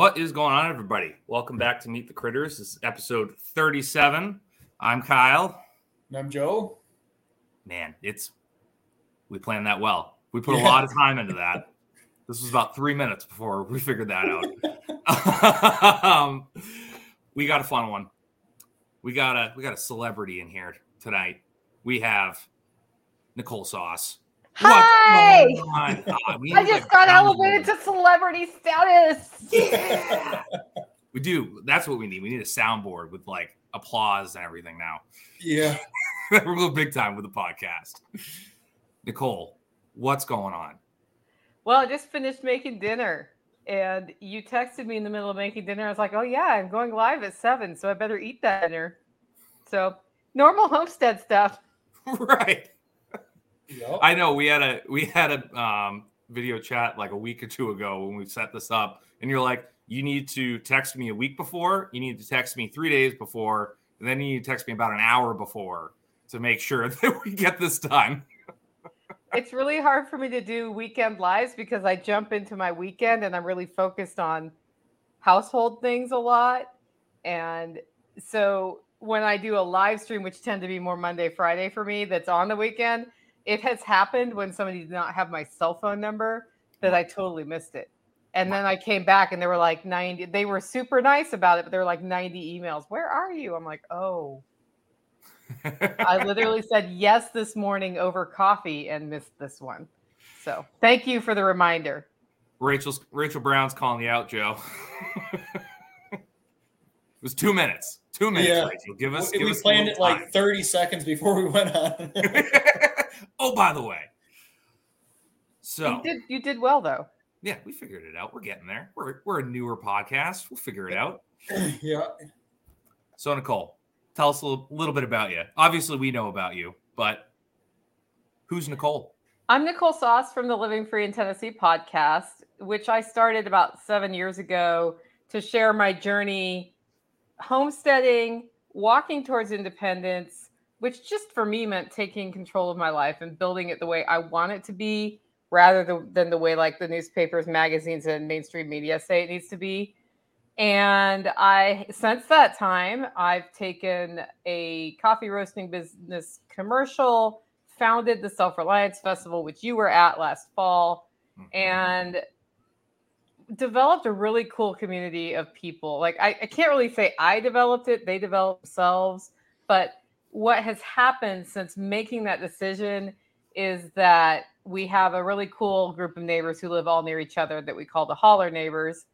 What is going on, everybody? Welcome back to Meat the Critters. This is episode 37. I'm Kyle. And I'm Joe. Man, it's we planned that well. We put a lot of time into that. This was about three minutes before we figured that out. um, we got a fun one. We got a we got a celebrity in here tonight. We have Nicole Sauce. Hi! Uh, I just got elevated to celebrity status. Yeah. we do. That's what we need. We need a soundboard with like applause and everything now. Yeah. We're going big time with the podcast. Nicole, what's going on? Well, I just finished making dinner and you texted me in the middle of making dinner. I was like, oh, yeah, I'm going live at seven, so I better eat that dinner. So, normal homestead stuff. right. Yep. I know we had a we had a um, video chat like a week or two ago when we set this up, and you're like, you need to text me a week before, you need to text me three days before, and then you need to text me about an hour before to make sure that we get this done. it's really hard for me to do weekend lives because I jump into my weekend and I'm really focused on household things a lot. And so when I do a live stream, which tend to be more Monday, Friday for me, that's on the weekend, it has happened when somebody did not have my cell phone number that I totally missed it. And then I came back and they were like 90, they were super nice about it, but they were like 90 emails. Where are you? I'm like, oh. I literally said yes this morning over coffee and missed this one. So thank you for the reminder. Rachel's Rachel Brown's calling you out, Joe. it was two minutes. Two minutes, yeah. Rachel. Give us. We, give we us planned it time. like 30 seconds before we went on. oh, by the way. So you did you did well though. Yeah, we figured it out. We're getting there. We're we're a newer podcast. We'll figure it out. yeah. So Nicole, tell us a little, little bit about you. Obviously, we know about you, but who's Nicole? I'm Nicole Sauce from the Living Free in Tennessee podcast, which I started about seven years ago to share my journey homesteading, walking towards independence, which just for me meant taking control of my life and building it the way I want it to be rather than the way like the newspapers, magazines, and mainstream media say it needs to be. And I, since that time, I've taken a coffee roasting business commercial, founded the Self Reliance Festival, which you were at last fall, mm-hmm. and developed a really cool community of people. Like, I, I can't really say I developed it, they developed themselves, but what has happened since making that decision is that we have a really cool group of neighbors who live all near each other that we call the holler neighbors.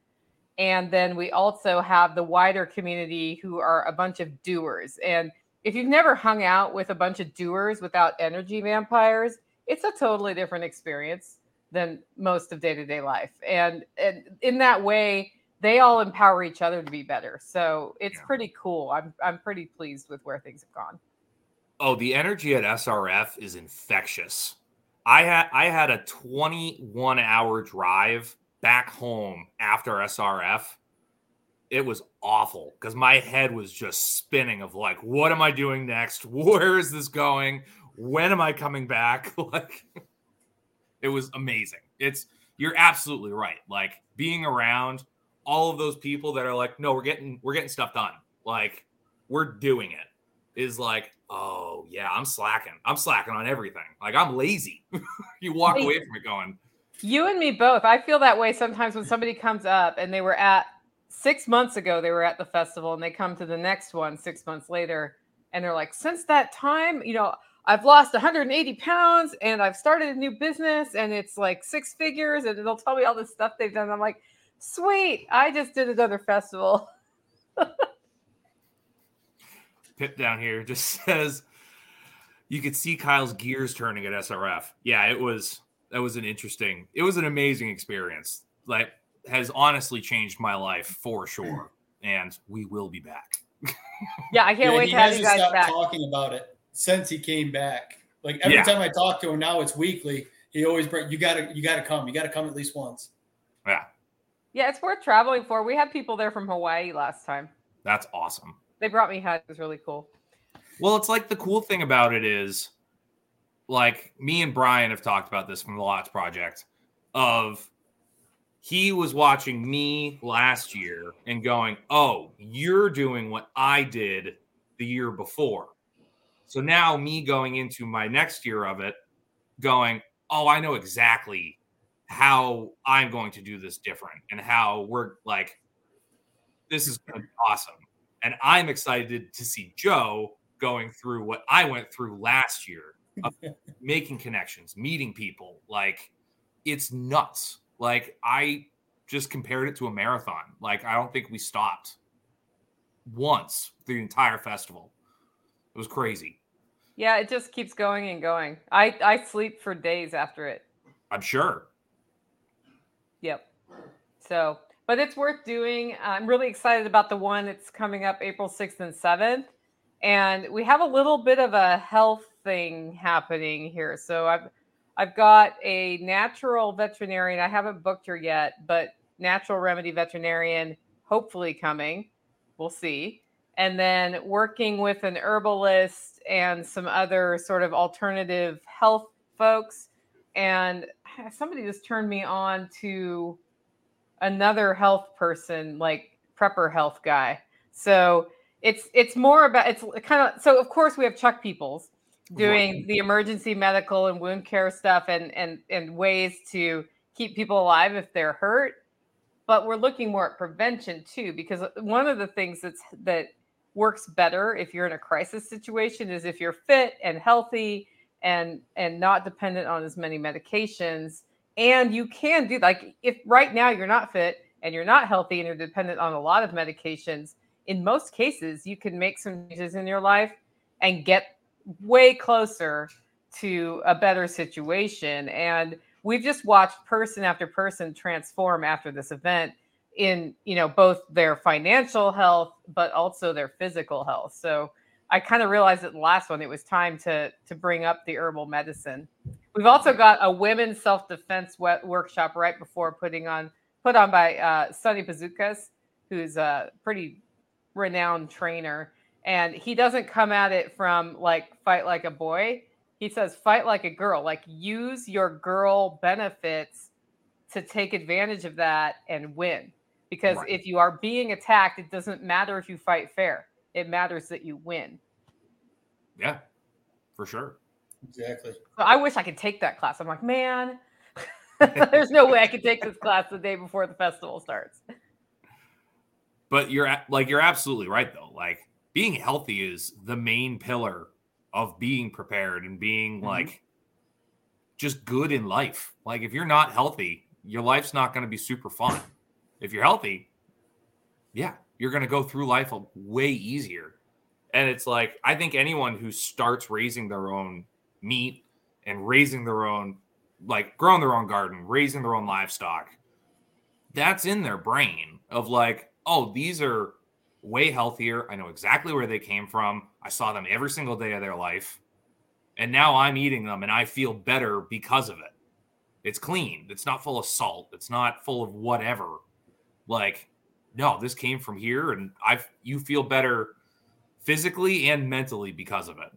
And then we also have the wider community who are a bunch of doers. And if you've never hung out with a bunch of doers without energy vampires, it's a totally different experience than most of day-to-day life. And, and in that way, they all empower each other to be better. So it's yeah. pretty cool. I'm I'm pretty pleased with where things have gone. Oh, the energy at SRF is infectious. I had I had a 21 hour drive back home after SRF. It was awful because my head was just spinning of like, what am I doing next? Where is this going? When am I coming back? Like it was amazing. It's you're absolutely right. Like being around all of those people that are like, no, we're getting we're getting stuff done. Like we're doing it is like, oh yeah, I'm slacking. I'm slacking on everything. Like I'm lazy. you walk away from it going. You and me both. I feel that way sometimes when somebody comes up and they were at six months ago, they were at the festival and they come to the next one six months later and they're like, since that time, you know, I've lost 180 pounds and I've started a new business and it's like six figures and they'll tell me all this stuff they've done. I'm like, Sweet. I just did another festival. Pip down here just says you could see Kyle's gears turning at SRF. Yeah, it was that was an interesting, it was an amazing experience. Like has honestly changed my life for sure. And we will be back. yeah, I can't yeah, wait to have you guys back. Talking about it since he came back. Like every yeah. time I talk to him now, it's weekly. He always bring you gotta you gotta come. You gotta come at least once. Yeah. Yeah, it's worth traveling for. We had people there from Hawaii last time. That's awesome. They brought me hat. It was really cool. Well, it's like the cool thing about it is like me and Brian have talked about this from the Lots Project of he was watching me last year and going, "Oh, you're doing what I did the year before." So now me going into my next year of it going, "Oh, I know exactly how I'm going to do this different and how we're like this is going to be awesome." And I'm excited to see Joe going through what I went through last year, making connections, meeting people. Like it's nuts. Like I just compared it to a marathon. Like I don't think we stopped once the entire festival. It was crazy. Yeah, it just keeps going and going. I I sleep for days after it. I'm sure. Yep. So, but it's worth doing. I'm really excited about the one that's coming up April 6th and 7th. And we have a little bit of a health thing happening here. So I've I've got a natural veterinarian. I haven't booked her yet, but natural remedy veterinarian hopefully coming. We'll see. And then working with an herbalist and some other sort of alternative health folks. And somebody just turned me on to another health person, like prepper health guy. So it's it's more about it's kind of so of course we have Chuck Peoples doing right. the emergency medical and wound care stuff and and and ways to keep people alive if they're hurt but we're looking more at prevention too because one of the things that's that works better if you're in a crisis situation is if you're fit and healthy and and not dependent on as many medications. And you can do like if right now you're not fit and you're not healthy and you're dependent on a lot of medications in most cases you can make some changes in your life and get way closer to a better situation. And we've just watched person after person transform after this event in you know both their financial health but also their physical health. So i kind of realized at the last one it was time to to bring up the herbal medicine. We've also got a women's self-defense workshop right before putting on put on by uh, Sonny Bazukas, who's a pretty renowned trainer. And he doesn't come at it from like fight like a boy. He says fight like a girl. Like use your girl benefits to take advantage of that and win because right. if you are being attacked it doesn't matter if you fight fair it matters that you win yeah for sure exactly so i wish i could take that class i'm like man there's no way i could take this class the day before the festival starts but you're like you're absolutely right though like being healthy is the main pillar of being prepared and being mm-hmm. like just good in life. Like if you're not healthy, your life's not going to be super fun. If you're healthy, yeah, you're going to go through life way easier. And it's like I think anyone who starts raising their own meat and raising their own like growing their own garden, raising their own livestock, that's in their brain of like, oh, these are way healthier. I know exactly where they came from. I saw them every single day of their life. And now I'm eating them and I feel better because of it. It's clean. It's not full of salt. It's not full of whatever. Like, no, this came from here and I you feel better physically and mentally because of it.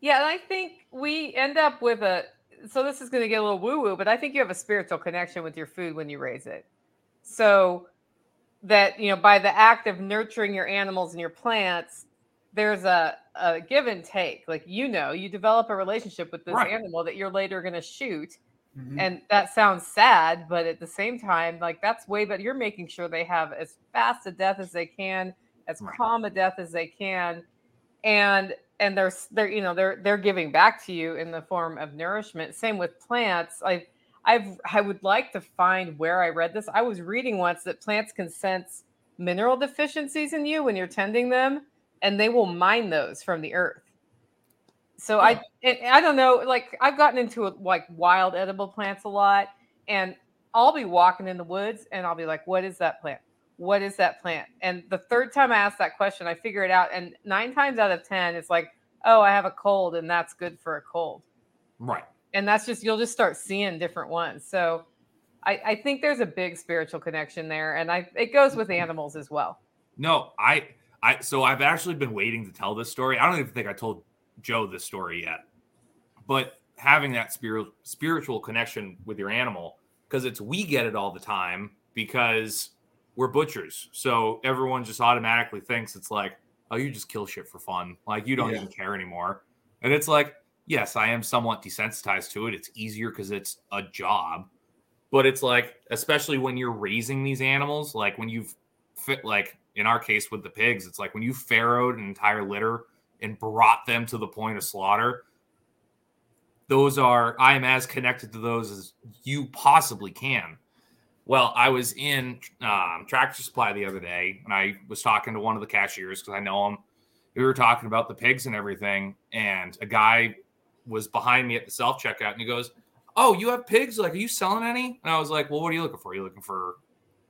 Yeah, and I think we end up with a so this is going to get a little woo woo, but I think you have a spiritual connection with your food when you raise it. So that you know by the act of nurturing your animals and your plants there's a, a give and take like you know you develop a relationship with this right. animal that you're later going to shoot mm-hmm. and that sounds sad but at the same time like that's way but you're making sure they have as fast a death as they can as right. calm a death as they can and and they're they're you know they're they're giving back to you in the form of nourishment same with plants i I've I would like to find where I read this. I was reading once that plants can sense mineral deficiencies in you when you're tending them, and they will mine those from the earth. So I I don't know, like I've gotten into uh, like wild edible plants a lot, and I'll be walking in the woods and I'll be like, "What is that plant? What is that plant?" And the third time I ask that question, I figure it out, and nine times out of ten, it's like, "Oh, I have a cold, and that's good for a cold." Right and that's just you'll just start seeing different ones. So I, I think there's a big spiritual connection there, and I it goes with animals as well. No, I I so I've actually been waiting to tell this story. I don't even think I told Joe this story yet, but having that spiritual spiritual connection with your animal, because it's we get it all the time because we're butchers. So everyone just automatically thinks it's like, oh, you just kill shit for fun. Like you don't yeah. even care anymore. And it's like, yes, I am somewhat desensitized to it. It's easier because it's a job. But it's like, especially when you're raising these animals, like when you've fit, like in our case with the pigs, it's like when you farrowed an entire litter and brought them to the point of slaughter. Those are, I am as connected to those as you possibly can. Well, I was in um, Tractor Supply the other day and I was talking to one of the cashiers because I know him. We were talking about the pigs and everything. And a guy was behind me at the self checkout and he goes, Oh, you have pigs? Like, are you selling any? And I was like, Well, what are you looking for? Are you looking for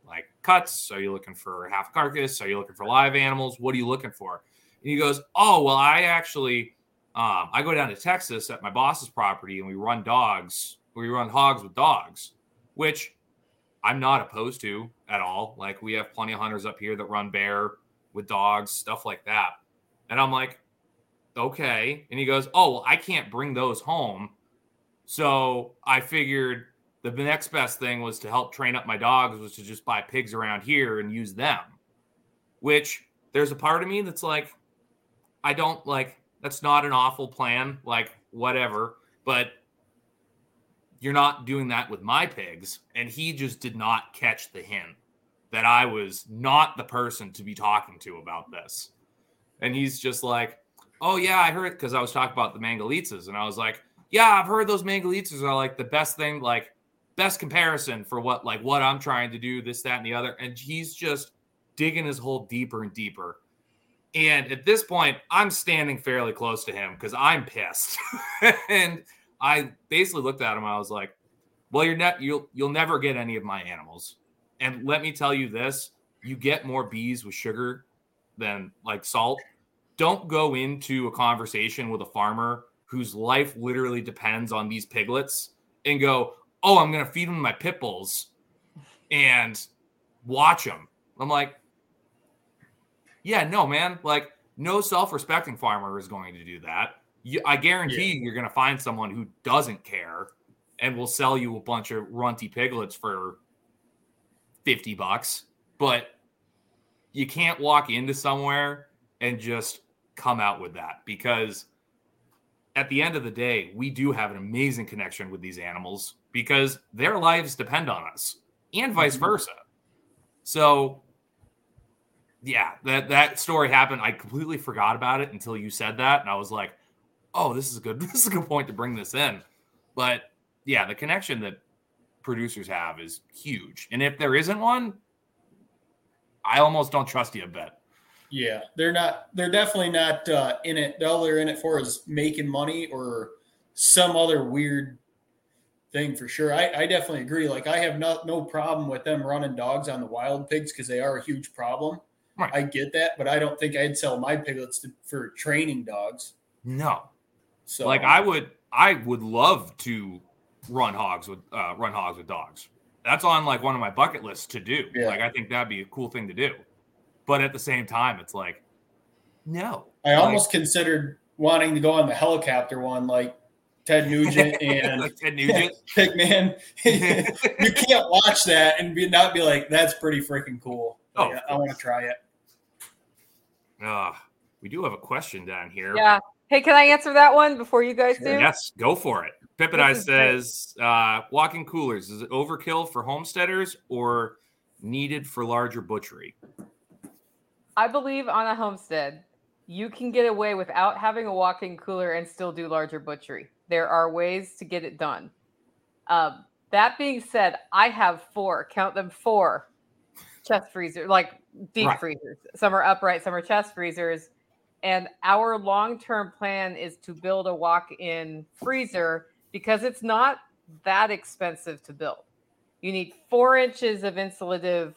like cuts? Are you looking for half carcass? Are you looking for live animals? What are you looking for? And he goes, Oh, well, I actually um, I go down to Texas at my boss's property and we run dogs, we run hogs with dogs, which I'm not opposed to at all. Like we have plenty of hunters up here that run bear with dogs, stuff like that. And I'm like, okay. And he goes, oh, well, I can't bring those home. So I figured the next best thing was to help train up my dogs was to just buy pigs around here and use them. Which there's a part of me that's like, I don't like that's not an awful plan, like whatever, but you're not doing that with my pigs. And he just did not catch the hint that I was not the person to be talking to about this. And he's just like, oh, yeah, I heard because I was talking about the Mangalitzas. And I was like, yeah, I've heard those Mangalitzas are like the best thing, like best comparison for what, like what I'm trying to do, this, that, and the other. And he's just digging his hole deeper and deeper. And at this point, I'm standing fairly close to him because I'm pissed. and I basically looked at him. I was like, "Well, you're not. You'll you'll never get any of my animals." And let me tell you this: you get more bees with sugar than like salt. Don't go into a conversation with a farmer whose life literally depends on these piglets and go, "Oh, I'm going to feed them my pit bulls and watch them." I'm like, yeah, no, man. Like, no self-respecting farmer is going to do that. You, I guarantee yeah. you're going to find someone who doesn't care and will sell you a bunch of runty piglets for 50 bucks. But you can't walk into somewhere and just come out with that because at the end of the day, we do have an amazing connection with these animals because their lives depend on us and vice mm-hmm. versa. So yeah, that that story happened. I completely forgot about it until you said that, and I was like, "Oh, this is a good. This is a good point to bring this in." But yeah, the connection that producers have is huge, and if there isn't one, I almost don't trust you a bit. Yeah, they're not. They're definitely not uh, in it. All they're in it for is making money or some other weird thing for sure. I, I definitely agree. Like I have no no problem with them running dogs on the wild pigs because they are a huge problem. Right. I get that, but I don't think I'd sell my piglets to, for training dogs. No. So like I would I would love to run hogs with uh, run hogs with dogs. That's on like one of my bucket lists to do. Yeah. Like I think that'd be a cool thing to do. But at the same time, it's like no. I like, almost considered wanting to go on the helicopter one, like Ted Nugent and like Ted Nugent, Pigman. you can't watch that and be, not be like, "That's pretty freaking cool." Oh, I want to try it. Uh, we do have a question down here. Yeah. Hey, can I answer that one before you guys do? Yes, go for it. Pippin says, uh, walk-in coolers, is it overkill for homesteaders or needed for larger butchery? I believe on a homestead, you can get away without having a walk-in cooler and still do larger butchery. There are ways to get it done. Um, that being said, I have four, count them four chest freezer, like deep right. freezers. Some are upright, some are chest freezers. And our long term plan is to build a walk in freezer because it's not that expensive to build. You need four inches of insulative,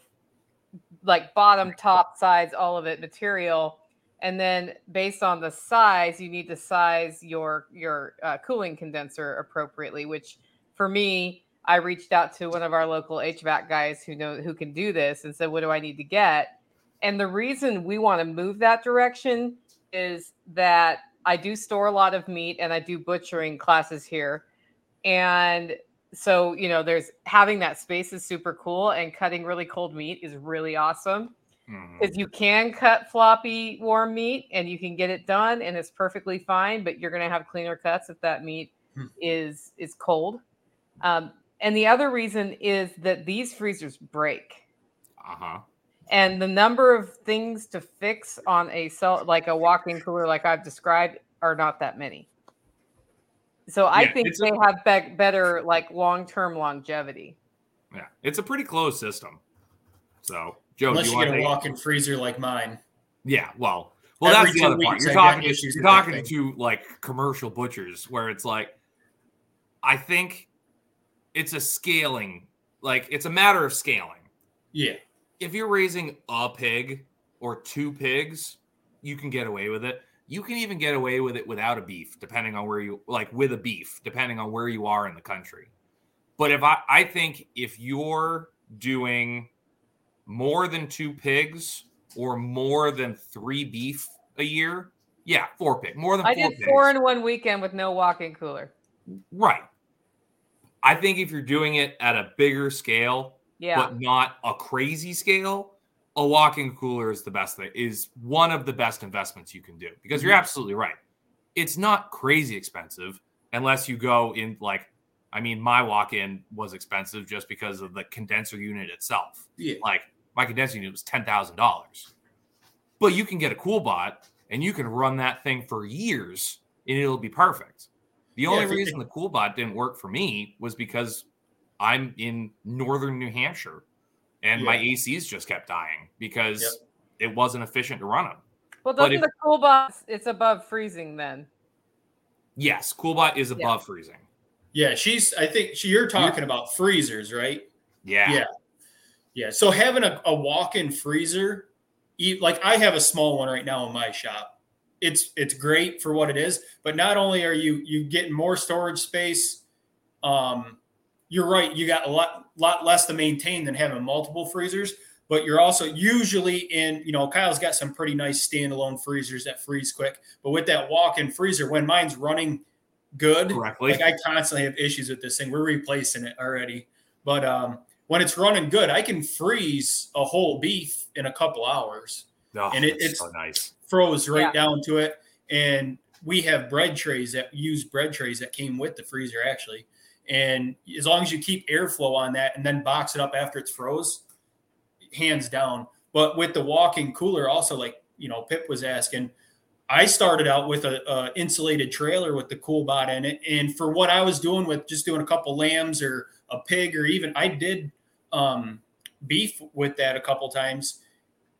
like bottom, top, sides, all of it material. And then based on the size, you need to size your your uh, cooling condenser appropriately. Which for me, I reached out to one of our local HVAC guys who know who can do this and said, "What do I need to get?" And the reason we want to move that direction is that I do store a lot of meat and I do butchering classes here. And so you know, there's having that space is super cool, and cutting really cold meat is really awesome because you can cut floppy warm meat and you can get it done and it's perfectly fine but you're going to have cleaner cuts if that meat Hmm. is is cold um, and the other reason is that these freezers break Uh-huh. and the number of things to fix on a cell like a walk-in cooler like i've described are not that many so i Yeah, think it's a- they have be- better like long-term longevity Yeah. It's a pretty closed system. So, Joe, Unless you you get want a to walk-in freezer like mine. Yeah, well, well, Every that's the other part. You're I talking, issues you're talking to like commercial butchers where it's like, I think it's a scaling, like it's a matter of scaling. Yeah. If you're raising a pig or two pigs, you can get away with it. You can even get away with it without a beef, depending on where you like with a beef, depending on where you are in the country. But if I, I think if you're doing more than two pigs or more than three beef a year, yeah, four pig, more than i four did pigs. four in one weekend with no walk-in cooler right. I think if you're doing it at a bigger scale, yeah but not a crazy scale, a walk-in cooler is the best thing. Is one of the best investments you can do because you're Mhm. absolutely right. It's not crazy expensive unless you go in like. I mean, my walk-in was expensive just because of the condenser unit itself. Yeah. Like my condenser unit was ten thousand dollars, but you can get a CoolBot and you can run that thing for years and it'll be perfect. The Yeah, only if it- reason the CoolBot didn't work for me was because I'm in northern New Hampshire and my ACs just kept dying because Yep. it wasn't efficient to run them. well but doesn't if- the cool box it's above freezing then Yes, Coolbot is Yeah. above freezing. Yeah, she's. I think she, you're talking about freezers, right? Yeah. Yeah. Yeah. So having a, a walk-in freezer, like I have a small one right now in my shop. It's it's great for what it is, but not only are you you getting more storage space, um, you're right. You got a lot lot less to maintain than having multiple freezers. But you're also usually in, you know, Kyle's got some pretty nice standalone freezers that freeze quick. But with that walk-in freezer, when mine's running good, Correctly. like I constantly have issues with this thing. We're replacing it already. But um, when it's running good, I can freeze a whole beef in a couple hours. Oh, and it- it's it's- so nice. Froze right Yeah. down to it. And we have bread trays that use bread trays that came with the freezer actually. And as long as you keep airflow on that and then box it up after it's froze, hands down. But with the walk-in cooler, also like you know, Pip was asking, I started out with a, a insulated trailer with the CoolBot in it, and for what I was doing with just doing a couple lambs or a pig or even I did um, beef with that a couple times.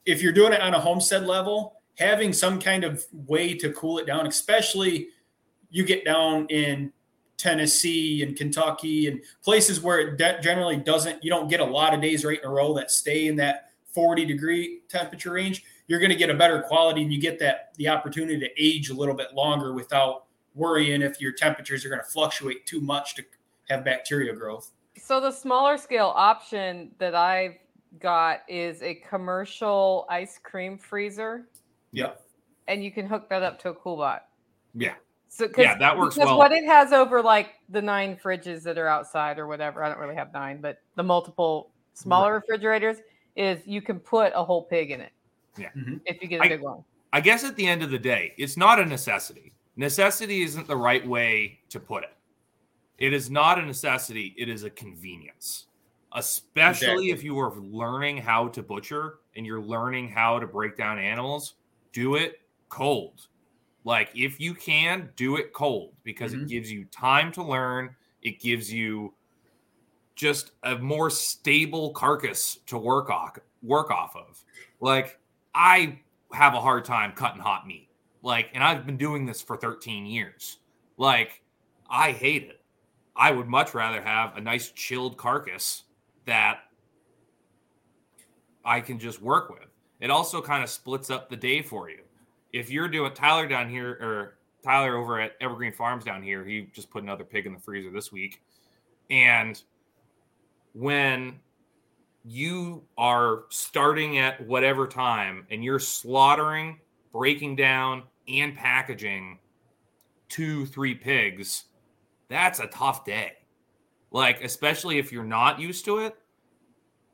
If you're doing it on a homestead level, having some kind of way to cool it down, especially you get down in Tennessee and Kentucky and places where it de- generally doesn't, you don't get a lot of days right in a row that stay in that 40 degree temperature range. You're going to get a better quality and you get that the opportunity to age a little bit longer without worrying if your temperatures are going to fluctuate too much to have bacteria growth. So the smaller scale option that I've got is a commercial ice cream freezer, Yep. and you can hook that up to a CoolBot. Yeah. So 'cause- Yeah, that works because well. what it has over like the nine fridges that are outside or whatever, I don't really have nine, but the multiple smaller refrigerators is you can put a whole pig in it. Yeah. Mhm. If you get a I- big one. I guess at the end of the day, it's not a necessity. Necessity isn't the right way to put it. It is not a necessity, it is a convenience. Especially Exactly. if you are learning how to butcher and you're learning how to break down animals, do it cold. Like if you can, do it cold because it Mhm. gives you time to learn. It gives you just a more stable carcass to work off work off of. Like I have a hard time cutting hot meat. Like, and I've been doing this for 13 years. Like, I hate it. I would much rather have a nice chilled carcass that I can just work with. It also kind of splits up the day for you. If you're doing Tyler down here or Tyler over at Evergreen Farms down here, he just put another pig in the freezer this week. And when you are starting at whatever time and you're slaughtering, breaking down, and packaging two, three pigs, that's a tough day. Like, especially if you're not used to it.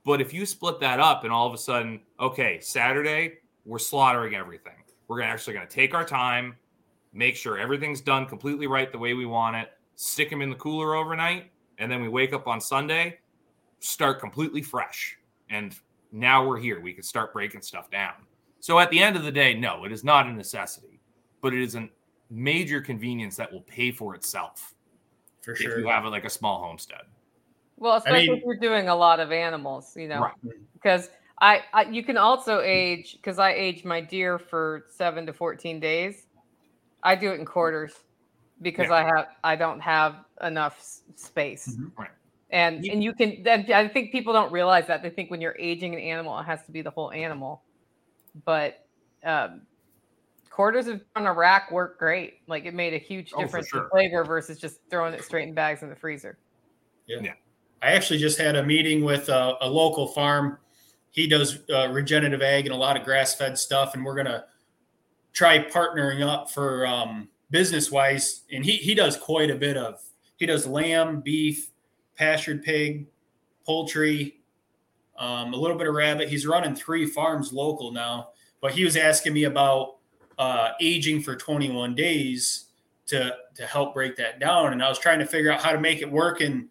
But if you split that up and all of a sudden, okay, Saturday, we're slaughtering everything. We're actually gonna take our time, make sure everything's done completely right the way we want it, stick them in the cooler overnight, and then we wake up on Sunday, start completely fresh. And now we're here. We can start breaking stuff down. So at the end of the day, no, it is not a necessity, but it is a major convenience that will pay for itself for sure. if sure. you have like a small homestead. Well, especially mean- if you're doing a lot of animals, you know, Right. because I, I you can also age because I age my deer for seven to fourteen days. I do it in quarters because Yeah. I have I don't have enough s- space. Mhm. Right. And You- and you can then I think people don't realize that they think when you're aging an animal it has to be the whole animal, but um, quarters of on a rack work great. Like it made a huge Oh, for difference sure. in flavor versus just throwing it straight in bags in the freezer. Yeah. I actually just had a meeting with a, a local farm. He does uh, regenerative ag and a lot of grass fed stuff, and we're gonna try partnering up for um, business wise. And he he does quite a bit of he does lamb, beef, pastured pig, poultry, um, a little bit of rabbit. He's running three farms local now, but he was asking me about uh, aging for 21 days to to help break that down, and I was trying to figure out how to make it work and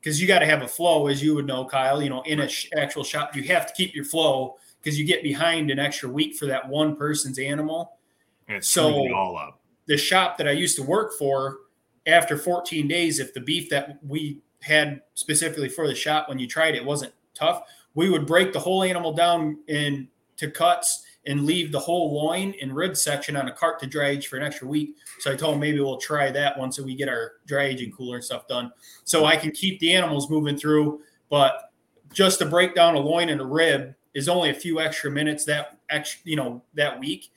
because you got to have a flow, as you would know, Kyle. You know, in a sh- actual shop, you have to keep your flow because you get behind an extra week for that one person's animal. And it's So- all up. The shop that I used to work for, after 14 days, if the beef that we had specifically for the shop when you tried it wasn't tough, we would break the whole animal down into cuts and leave the whole loin and rib section on a cart to dry age for an extra week. So I told him maybe we'll try that once we get our dry aging cooler and stuff done. So I can keep the animals moving through, but just to break down a loin and a rib is only a few extra minutes that extra, you know, that week.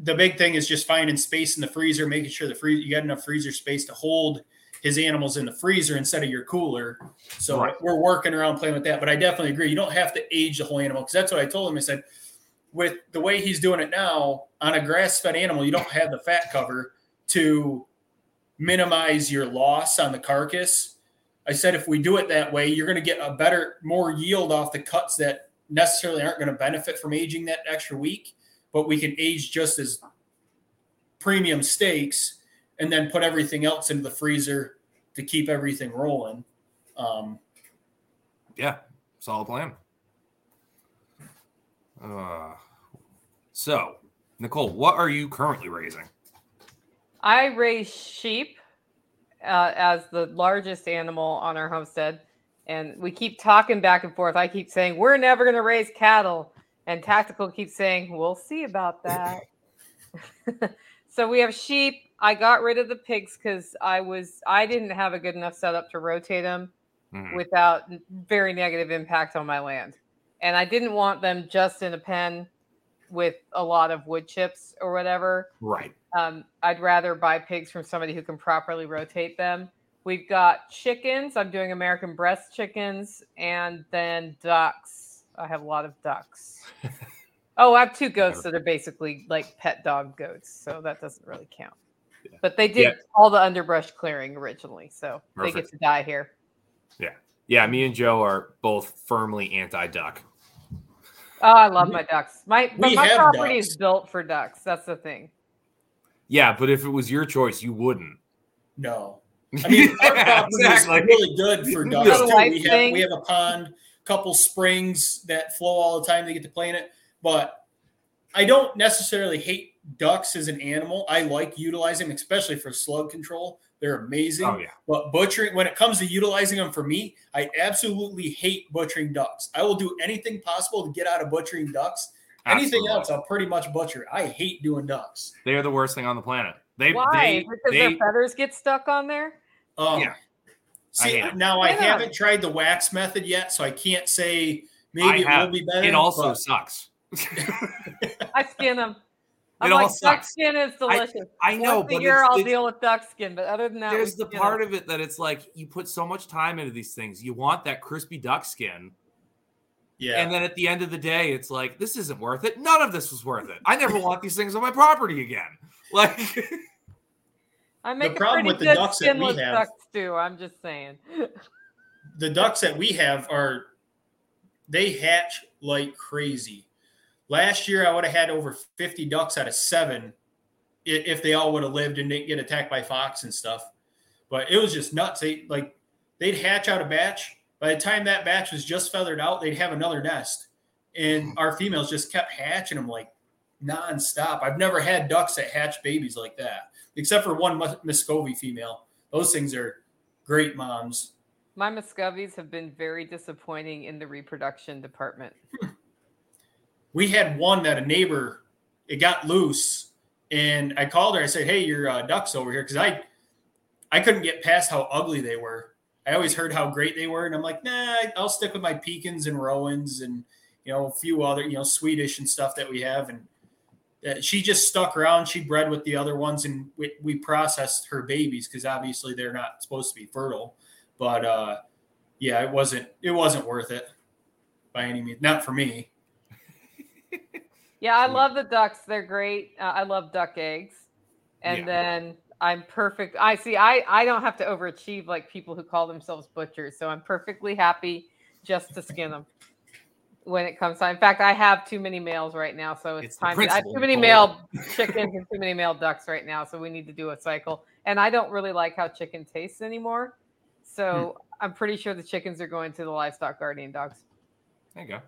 The big thing is just finding space in the freezer, making sure the freezer you got enough freezer space to hold his animals in the freezer instead of your cooler. So Right. we're working around playing with that. But I definitely agree. You don't have to age the whole animal because that's what I told him. I said, with the way he's doing it now on a grass fed animal, you don't have the fat cover to minimize your loss on the carcass. I said, if we do it that way, you're going to get a better, more yield off the cuts that necessarily aren't going to benefit from aging that extra week, but we can age just as premium steaks and then put everything else into the freezer to keep everything rolling. Um, Yeah, solid plan. Uh, so, Nicole, what are you currently raising? I raise sheep uh, as the largest animal on our homestead. And we keep talking back and forth. I keep saying, we're never going to raise cattle. And Tactical keeps saying, we'll see about that. so we have sheep. I got rid of the pigs because I was I didn't have a good enough setup to rotate them Mhm. without very negative impact on my land. And I didn't want them just in a pen with a lot of wood chips or whatever. Right. Um, I'd rather buy pigs from somebody who can properly rotate them. We've got chickens. I'm doing American Bresse chickens and then ducks. I have a lot of ducks. oh, I have two goats that are basically like pet dog goats. So that doesn't really count. Yeah. But they did Yeah. all the underbrush clearing originally. So they get to die here. Yeah, me and Joe are both firmly anti-duck. Oh, I love my ducks. My but my property ducks. is built for ducks. That's the thing. Yeah, but if it was your choice, you wouldn't. no. I mean, our property exactly. is really good for ducks too. We have thing. we have a pond, couple springs that flow all the time. They get to play in it, but I don't necessarily hate ducks as an animal. I like utilizing them, especially for slug control. They're amazing. Oh yeah. But butchering, when it comes to utilizing them for meat, I absolutely hate butchering ducks. I will do anything possible to get out of butchering ducks. Anything else, I'll pretty much butcher. I hate doing ducks. They are the worst thing on the planet. They Why? they because they their feathers get stuck on there? Um, Yeah. See, hate 'em. now I Yeah. haven't tried the wax method yet, so I can't say maybe I it have. will be better. it also but sucks. I skin them. I'm It all like, duck sucks. skin is delicious. I know, Once but year it's- I'll it's- deal with duck skin, but other than that, there's the skin part 'em. of it that it's like you put so much time into these things. You want that crispy duck skin, yeah, and then at the end of the day, it's like this isn't worth it. None of this was worth it. I never want these things on my property again. Like, I make The problem pretty with the good ducks that we have- duck stew. I'm just saying. the ducks that we have are they hatch like crazy. Last year, I would have had over 50 ducks out of seven if they all would have lived and didn't get attacked by fox and stuff. But it was just nuts. They like they'd hatch out a batch. By the time that batch was just feathered out, they'd have another nest, and mm-hmm. our females just kept hatching them like nonstop. I've never had ducks that hatch babies like that, except for one Muscovy female. Those things are great moms. My Muscovies have been very disappointing in the reproduction department. we had one that a neighbor it got loose and i called her i said hey your uh, ducks over here because i i couldn't get past how ugly they were. I always heard how great they were and i'm like nah i'll stick with my pekins and Rouens and you know a few other you know swedish and stuff that we have and uh, she just stuck around. She bred with the other ones and we, we processed her babies because obviously they're not supposed to be fertile. But uh yeah it wasn't it wasn't worth it by any means not for me Yeah, I love the ducks. They're great. Uh, I love duck eggs. And Yeah. then I'm perfect. I see. I I don't have to overachieve like people who call themselves butchers. So I'm perfectly happy just to skin them when it comes time. In fact, I have too many males right now, so it's, It's time. To, I have too many male chickens and too many male ducks right now, so we need to do a cycle. And I don't really like how chicken tastes anymore. So I'm pretty sure the chickens are going to the livestock guardian dogs. There you go.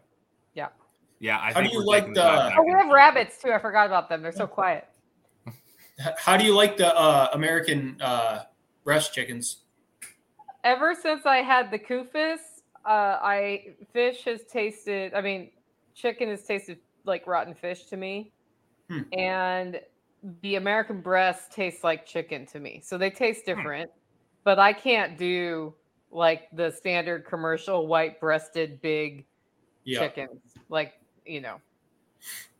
Yeah. Yeah. I How do you like taking the- time Oh, we have rabbits too. I forgot about them. They're so quiet. How do you like the uh, American uh, Bresse chickens? ever since I had the Kufis, uh, I fish has tasted. I mean, chicken has tasted like rotten fish to me, Hmm. and the American Bresse tastes like chicken to me. So they taste Hmm. different, but I can't do like the standard commercial white-breasted big Yeah, chickens. Like you know,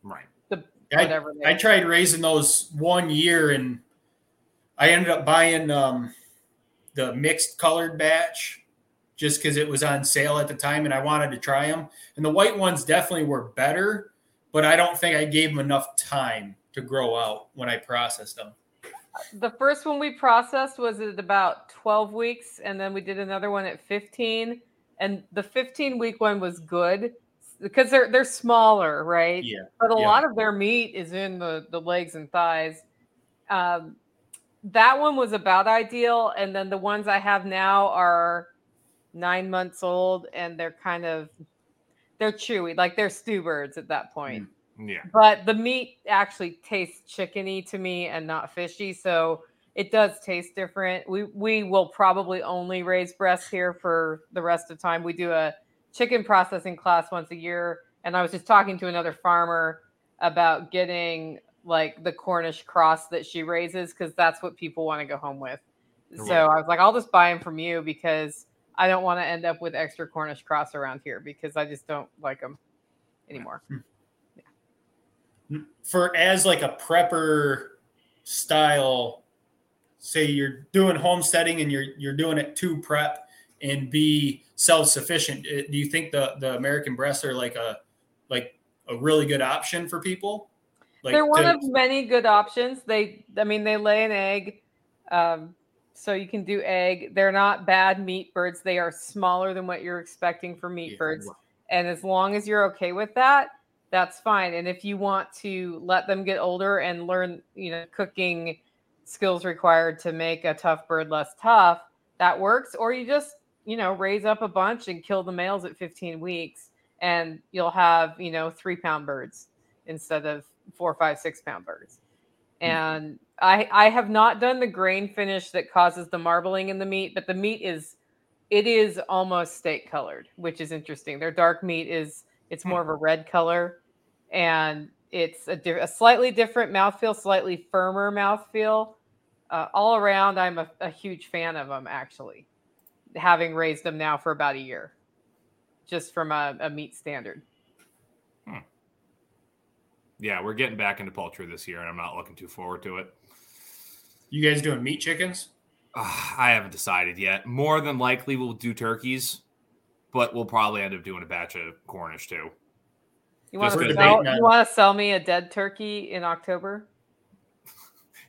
Right. the I, whatever. I they- tried raising those one year, and I ended up buying um, the mixed colored batch just because it was on sale at the time, and I wanted to try them. And the white ones definitely were better, but I don't think I gave them enough time to grow out when I processed them. the first one we processed was at about 12 weeks and then we did another one at 15 and the 15 week one was good because they're they're smaller right? Yeah, but a yeah. lot of their meat is in the the legs and thighs. Um, that one was about ideal and then the ones i have now are nine months old and they're kind of they're chewy like they're stew birds at that point. Yeah. but the meat actually tastes chickeny to me and not fishy so it does taste different. We we will probably only raise Bresses here for the rest of time. We do a chicken processing class once a year and i was just talking to another farmer about getting like the cornish cross that she raises because that's what people want to go home with. So i was like i'll just buy them from you because i don't want to end up with extra cornish cross around here because i just don't like them anymore. Hmm. Hmm. For as like a prepper style say you're doing homesteading and you're you're doing it to prep and be self-sufficient uh, do you think the the american Bresses are like a like a really good option for people like they're one to- of many good options. They, I mean, they lay an egg, um, so you can do egg. They're not bad meat birds. They are smaller than what you're expecting for meat Yeah, birds, and as long as you're okay with that, that's fine. And if you want to let them get older and learn, you know, cooking skills required to make a tough bird less tough, that works. Or you just, you know, raise up a bunch and kill the males at 15 weeks, and you'll have, you know, three pound birds instead of four, five, six pound birds. And I I have not done the grain finish that causes the marbling in the meat, but the meat is it is almost steak colored, which is interesting. Their dark meat is it's more of a red color, and it's a, di- a slightly different mouthfeel, slightly firmer mouthfeel. Uh, all around, I'm a, a huge fan of them. Actually, having raised them now for about a year, just from a, a meat standard. Yeah. We're getting back into poultry this year, and I'm not looking too forward to it. you guys doing meat chickens Uh, I haven't decided yet. More than likely, we'll do turkeys, but we'll probably end up doing a batch of Cornish too. You want to sell? You want to sell me a dead turkey in October?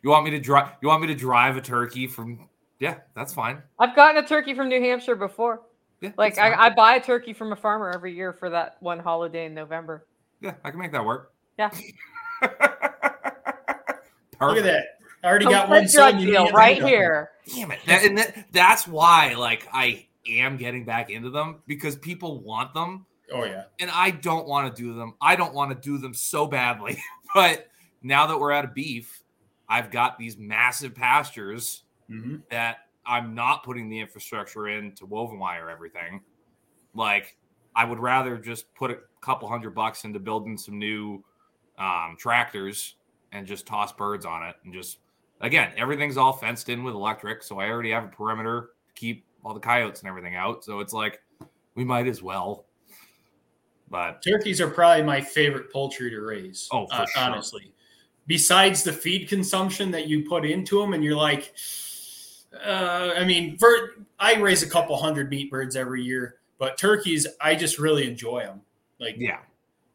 You want me to drive? You want me to drive a turkey from? Yeah, that's fine. I've gotten a turkey from New Hampshire before. Yeah, Like I. I buy a turkey from a farmer every year for that one holiday in November. yeah, I can make that work. Yeah. Look at that. I already got one drug sold. You deal right here. Damn it! That, and that, that's why, like, I am getting back into them because people want them, Oh yeah. and I don't want to do them. I don't want to do them so badly. but now that we're out of beef, I've got these massive pastures hmm that I'm not putting the infrastructure in to woven wire everything. Like, I would rather just put a couple hundred bucks into building some new um, tractors and just toss birds on it. And just, again, everything's all fenced in with electric. So I already have a perimeter to keep all the coyotes and everything out. So it's like, we might as well. But Turkeys are probably my favorite poultry to raise. Oh, for uh, sure. honestly. Besides the feed consumption that you put into them, and you're like, uh, I mean, for, I raise a couple hundred meat birds every year, but turkeys, I just really enjoy them. Like, yeah,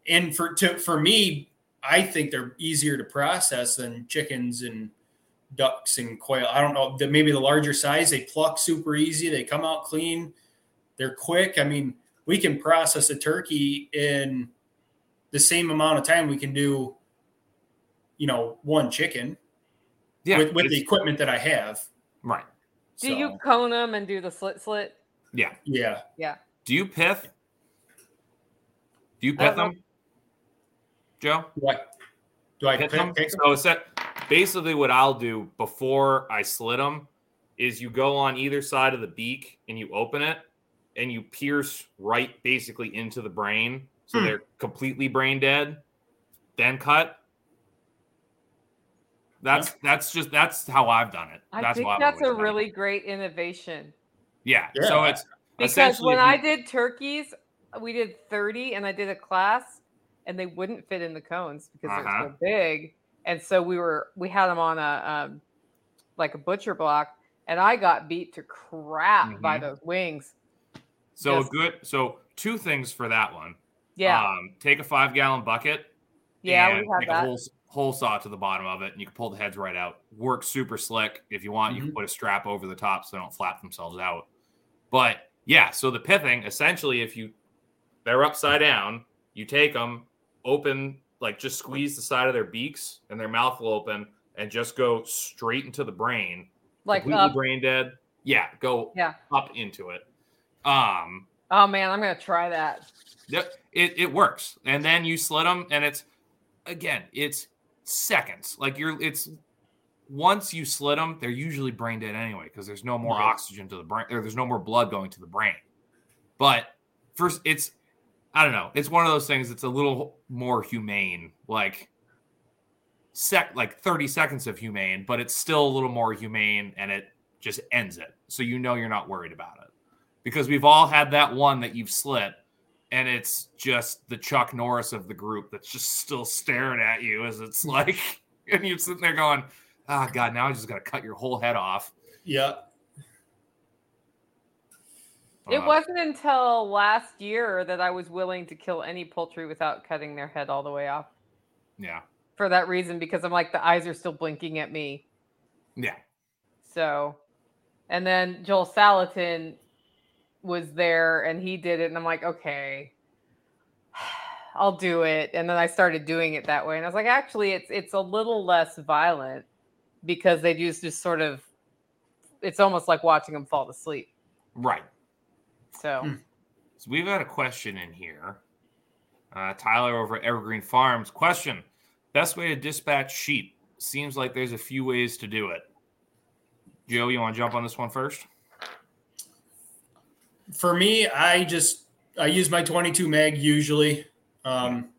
and for to for me, I think they're easier to process than chickens and ducks and quail. I don't know maybe the larger size they pluck super easy. They come out clean. They're quick. I mean, we can process a turkey in the same amount of time we can do, you know, one chicken yeah, with, with the equipment that I have. Right. Do So, you cone them and do the slit slit? Yeah. Yeah. Yeah. Do you pith? Do you pith don't know. them, Joe? Do I, do I Pit pick, them? pick 'em? So it's that basically what I'll do before I slit them is you go on either side of the beak and you open it and you pierce right basically into the brain so Hmm. they're completely brain dead then cut that's that's just that's how i've done it I that's think that's a always done it. really great innovation. yeah. Yeah. so it's Because when you- I did turkeys, we did 30 and I did a class and they wouldn't fit in the cones because Uh-huh. they're so big. And so we were we had them on a um, like a butcher block and I got beat to crap by Mhm. those wings. so yes. good so two things for that one Yeah. um take a five gallon bucket yeah, and we had make that. a hole, hole saw to the bottom of it, and you can pull the heads right out. Works super slick. If you want, you can Mhm. put a strap over the top so they don't flap themselves out. But yeah, so the pithing essentially, if you they're upside down, you take them, open like just squeeze the side of their beaks, and their mouth will open, and just go straight into the brain, like completely up. brain dead. Yeah, go Yeah. up into it. Um, Oh man, I'm gonna try that. Yep, it, it works. And then you slit them, and it's again, it's seconds. Like you're, it's once you slit them, they're usually brain dead anyway because there's no more Yeah. oxygen to the brain, or there's no more blood going to the brain. But first, it's I don't know. It's one of those things. It's a little more humane, like sec, like 30 seconds of humane, but it's still a little more humane, and it just ends it. So you know you're not worried about it because we've all had that one that you've slit and it's just the Chuck Norris of the group that's just still staring at you as it's like, and you're sitting there going, "Oh God, now I just got to cut your whole head off." Yeah. It Uh, wasn't until last year that I was willing to kill any poultry without cutting their head all the way off. yeah, For that reason, because I'm like the eyes are still blinking at me. yeah, So, and then Joel Salatin was there and he did it, and I'm like, okay, I'll do it. And then I started doing it that way, and I was like, actually, it's it's a little less violent because they just just sort of, it's almost like watching them fall to sleep. right. So, Hmm. So we've got a question in here. Uh, Tyler over at Evergreen Farms. Question: Best way to dispatch sheep? Seems like there's a few ways to do it. Joe, you want to jump on this one first? For me, I just I use my 22 mag usually. Um,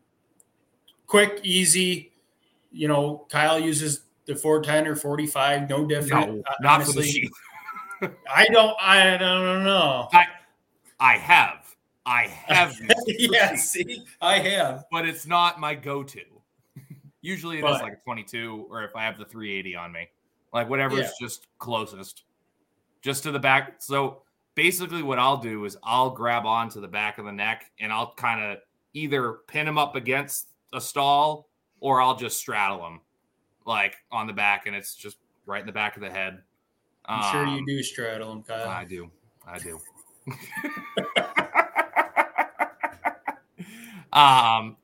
quick, easy. You know, Kyle uses the 410 or 45. No different. No, uh, not for the sheep. I don't. I don't know. I have, I have, yeah, see, I have. but it's not my go-to. Usually it is But- like a 22, or if I have the 380 on me, like whatever's Yeah. just closest, just to the back. So basically, what I'll do is I'll grab onto the back of the neck and I'll kind of either pin him up against a stall or I'll just straddle him like on the back, and it's just right in the back of the head. I'm sure you Um, do straddle them, Kyle. I do. I do. um,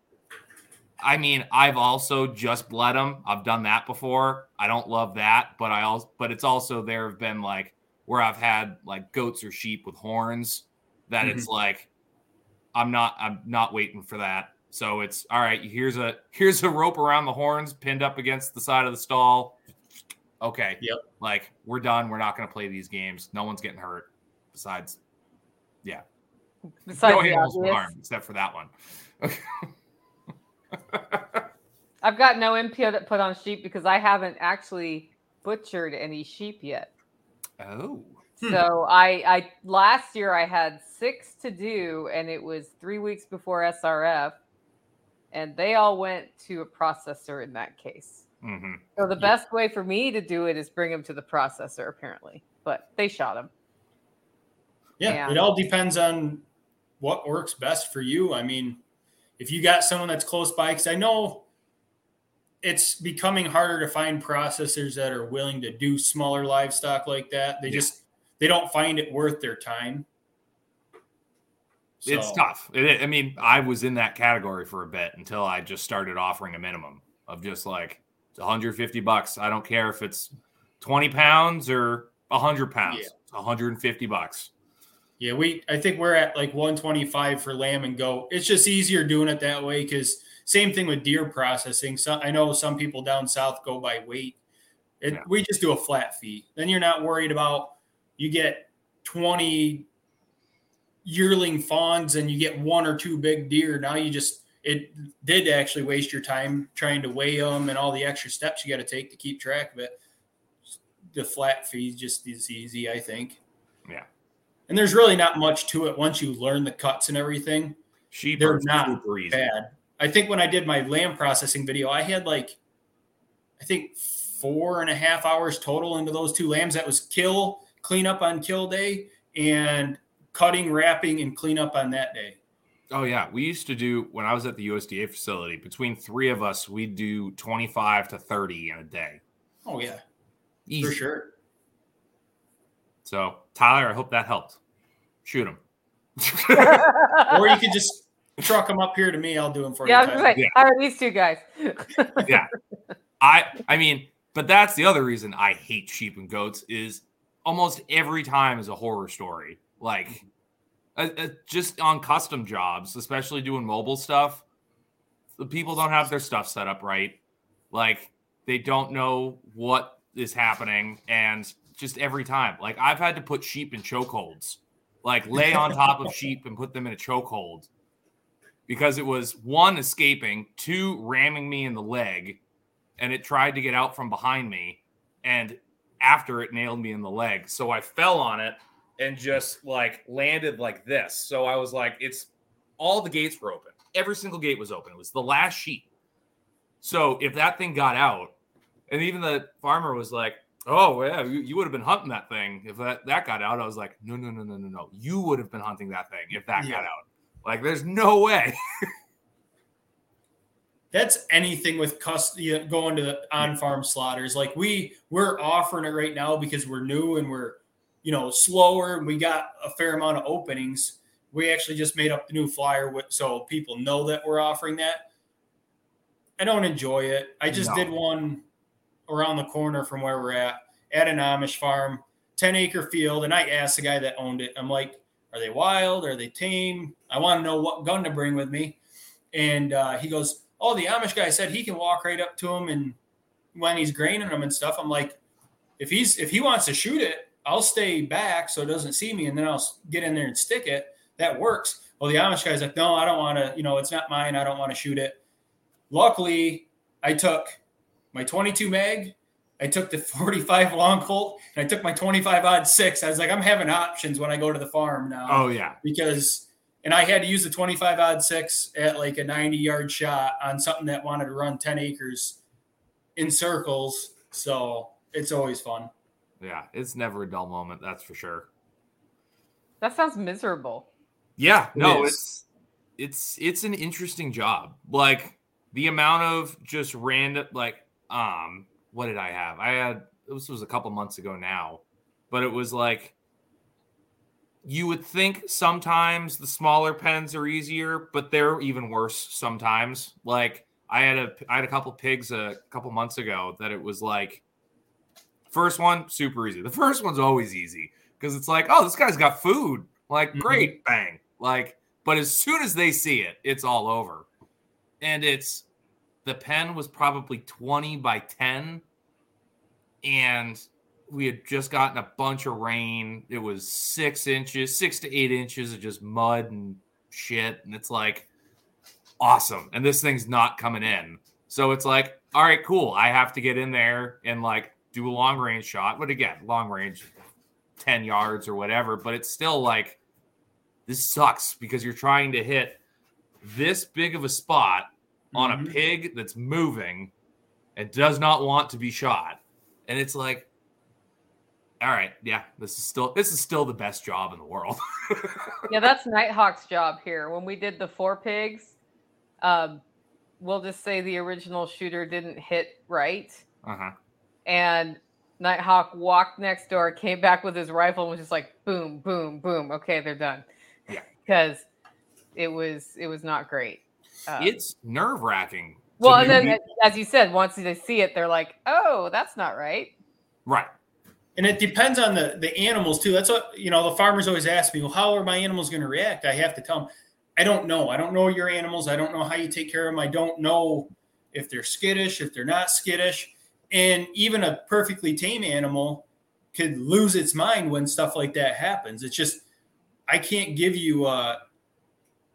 I mean, I've also just bled them. I've done that before. I don't love that, but I also, but it's also there have been like where I've had like goats or sheep with horns that it's mm-hmm. like I'm not I'm not waiting for that. So it's all right. Here's a here's a rope around the horns pinned up against the side of the stall. Okay. Yep. Like we're done. We're not going to play these games. No one's getting hurt. Besides, Besides no the animals were harmed except for that one. Okay. I've got no input put on sheep because I haven't actually butchered any sheep yet. Oh. Hmm. So I, I last year I had six to do, and it was three weeks before SRF, and they all went to a processor in that case. hmm So the best way for me to do it is bring them to the processor, apparently. But they shot him. Yeah, Yeah. it all depends on what works best for you. I mean, if you got someone that's close by, because I know it's becoming harder to find processors that are willing to do smaller livestock like that. They Yeah. just they don't find it worth their time. It's tough. It- I mean, I was in that category for a bit until I just started offering a minimum of just like it's 150 bucks. I don't care if it's 20 pounds or 100 pounds. Yeah. It's 150 bucks. Yeah, we I think we're at like 125 for lamb and goat. It's just easier doing it that way because same thing with deer processing. So I know some people down south go by weight. It, Yeah. We just do a flat fee. Then you're not worried about you get 20 yearling fawns and you get one or two big deer. Now you just it did actually waste your time trying to weigh them and all the extra steps you got to take to keep track of it. The flat fee just is easy, I think. Yeah. And there's really not much to it once you learn the cuts and everything. Sheep They're are not super easy. Bad. I think when I did my lamb processing video, I had like, I think four and a half hours total into those two lambs. That was kill, clean up on kill day, and cutting, wrapping, and clean up on that day. Oh yeah, we used to do when I was at the USDA facility. Between three of us, we'd do 25 to 30 in a day. Oh yeah, Easy. for sure. So Tyler, I hope that helped. Shoot him. or you could just truck them up here to me. I'll do them for yeah, I you. was Tyler. like, Yeah. all right, these two guys. yeah. I I mean, but that's the other reason I hate sheep and goats is almost every time is a horror story. Like uh, uh, just on custom jobs, especially doing mobile stuff, the people don't have their stuff set up right. Like they don't know what is happening and just every time. Like I've had to put sheep in chokeholds. Like lay on top of sheep and put them in a chokehold because it was one escaping, two ramming me in the leg, and it tried to get out from behind me, and after it nailed me in the leg. So I fell on it and just like landed like this. So I was like, it's all the gates were open. Every single gate was open. It was the last sheep. So if that thing got out, and even the farmer was like, Oh yeah, you, you would have been hunting that thing if that, that got out. I was like, no, no, no, no, no, no. You would have been hunting that thing if that Yeah. got out. Like, there's no way. that's anything with custody going to the on-farm slaughters. Like we we're offering it right now because we're new and we're you know slower and we got a fair amount of openings. We actually just made up the new flyer with, so people know that we're offering that. I don't enjoy it. I just No. did one around the corner from where we're at at an amish farm 10 acre field and i asked the guy that owned it. I'm like are they wild are they tame i want to know what gun to bring with me and uh, he goes, "Oh, the Amish guy said he can walk right up to him and when he's graining them and stuff." I'm like, "If he's if he wants to shoot it, I'll stay back so it doesn't see me, and then I'll get in there and stick it. That works." Well, the Amish guy's like, "No, I don't want to. You know, it's not mine. I don't want to shoot it." Luckily, I took my 22 mag, I took the 45 long Colt, and I took my 25 odd six. I was like, I'm having options when I go to the farm now Oh yeah. because and I had to use the 25 odd six at like a 90 yard shot on something that wanted to run 10 acres in circles. So it's always fun. Yeah. It's never a dull moment, that's for sure. that sounds miserable. Yeah, no, is. it's it's it's an interesting job. Like the amount of just random like um what did I have? I had this was a couple months ago now, but it was like you would think sometimes the smaller pens are easier, but they're even worse sometimes. Like I had a I had a couple pigs a couple months ago that it was like first one super easy. The first one's always easy because it's like, oh, this guy's got food. Like, mm-hmm. great, bang. Like, but as soon as they see it, it's all over. And it's the pen was probably 20 by 10 and we had just gotten a bunch of rain. It was six inches, six to eight inches of just mud and shit. And it's like awesome. And this thing's not coming in. So it's like, all right, cool. I have to get in there and like do a long range shot. But again, long range, 10 yards or whatever. But it's still like, this sucks because you're trying to hit this big of a spot on mm-hmm. a pig that's moving and does not want to be shot. And it's like, all right, yeah, this is still this is still the best job in the world. yeah, that's Nighthawk's job here. When we did the four pigs, um, we'll just say the original shooter didn't hit right. Uh-huh. And Nighthawk walked next door, came back with his rifle, and was just like, boom, boom, boom. Okay, they're done. Yeah. Because it was it was not great. Um, it's nerve wracking. Well, and then as you said, once they see it, they're like, "Oh, that's not right." Right. And it depends on the the animals too. That's what you know. The farmers always ask me, "Well, how are my animals going to react?" I have to tell them, "I don't know. I don't know your animals. I don't know how you take care of them. I don't know if they're skittish, if they're not skittish." And even a perfectly tame animal could lose its mind when stuff like that happens. It's just I can't give you. Uh,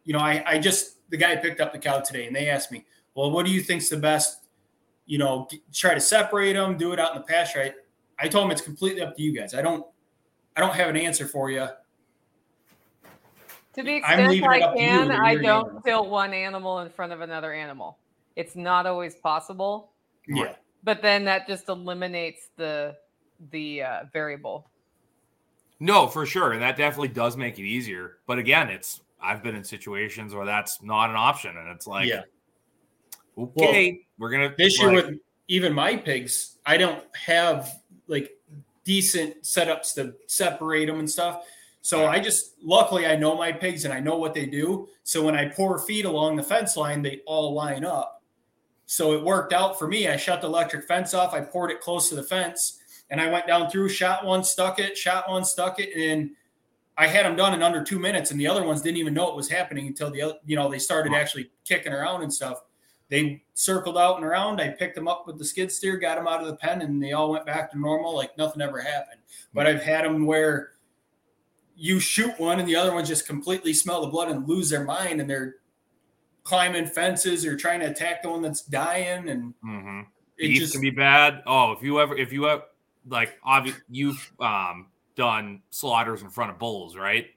you know, I I just the guy picked up the cow today, and they asked me, "Well, what do you think's the best?" You know, try to separate them, do it out in the pasture. I, I told him it's completely up to you guys. I don't, I don't have an answer for you. To the extent I can, I don't animal. kill one animal in front of another animal. It's not always possible. Yeah. But then that just eliminates the the uh, variable. No, for sure, and that definitely does make it easier. But again, it's I've been in situations where that's not an option, and it's like, yeah, okay, well, we're gonna this year with even my pigs. I don't have like decent setups to separate them and stuff. So I just luckily I know my pigs and I know what they do. So when I pour feed along the fence line, they all line up. So it worked out for me. I shut the electric fence off. I poured it close to the fence, and I went down through, shot one, stuck it, shot one, stuck it, and I had them done in under two minutes, and the other ones didn't even know it was happening until the other, you know, they started actually kicking around and stuff. They circled out and around. I picked them up with the skid steer, got them out of the pen, and they all went back to normal, like nothing ever happened. But I've had them where you shoot one and the other ones just completely smell the blood and lose their mind, and they're climbing fences or trying to attack the one that's dying, and mm-hmm. it Beef just can be bad. Oh, if you ever, if you ever, like, obviously, you've um done slaughters in front of bulls, right?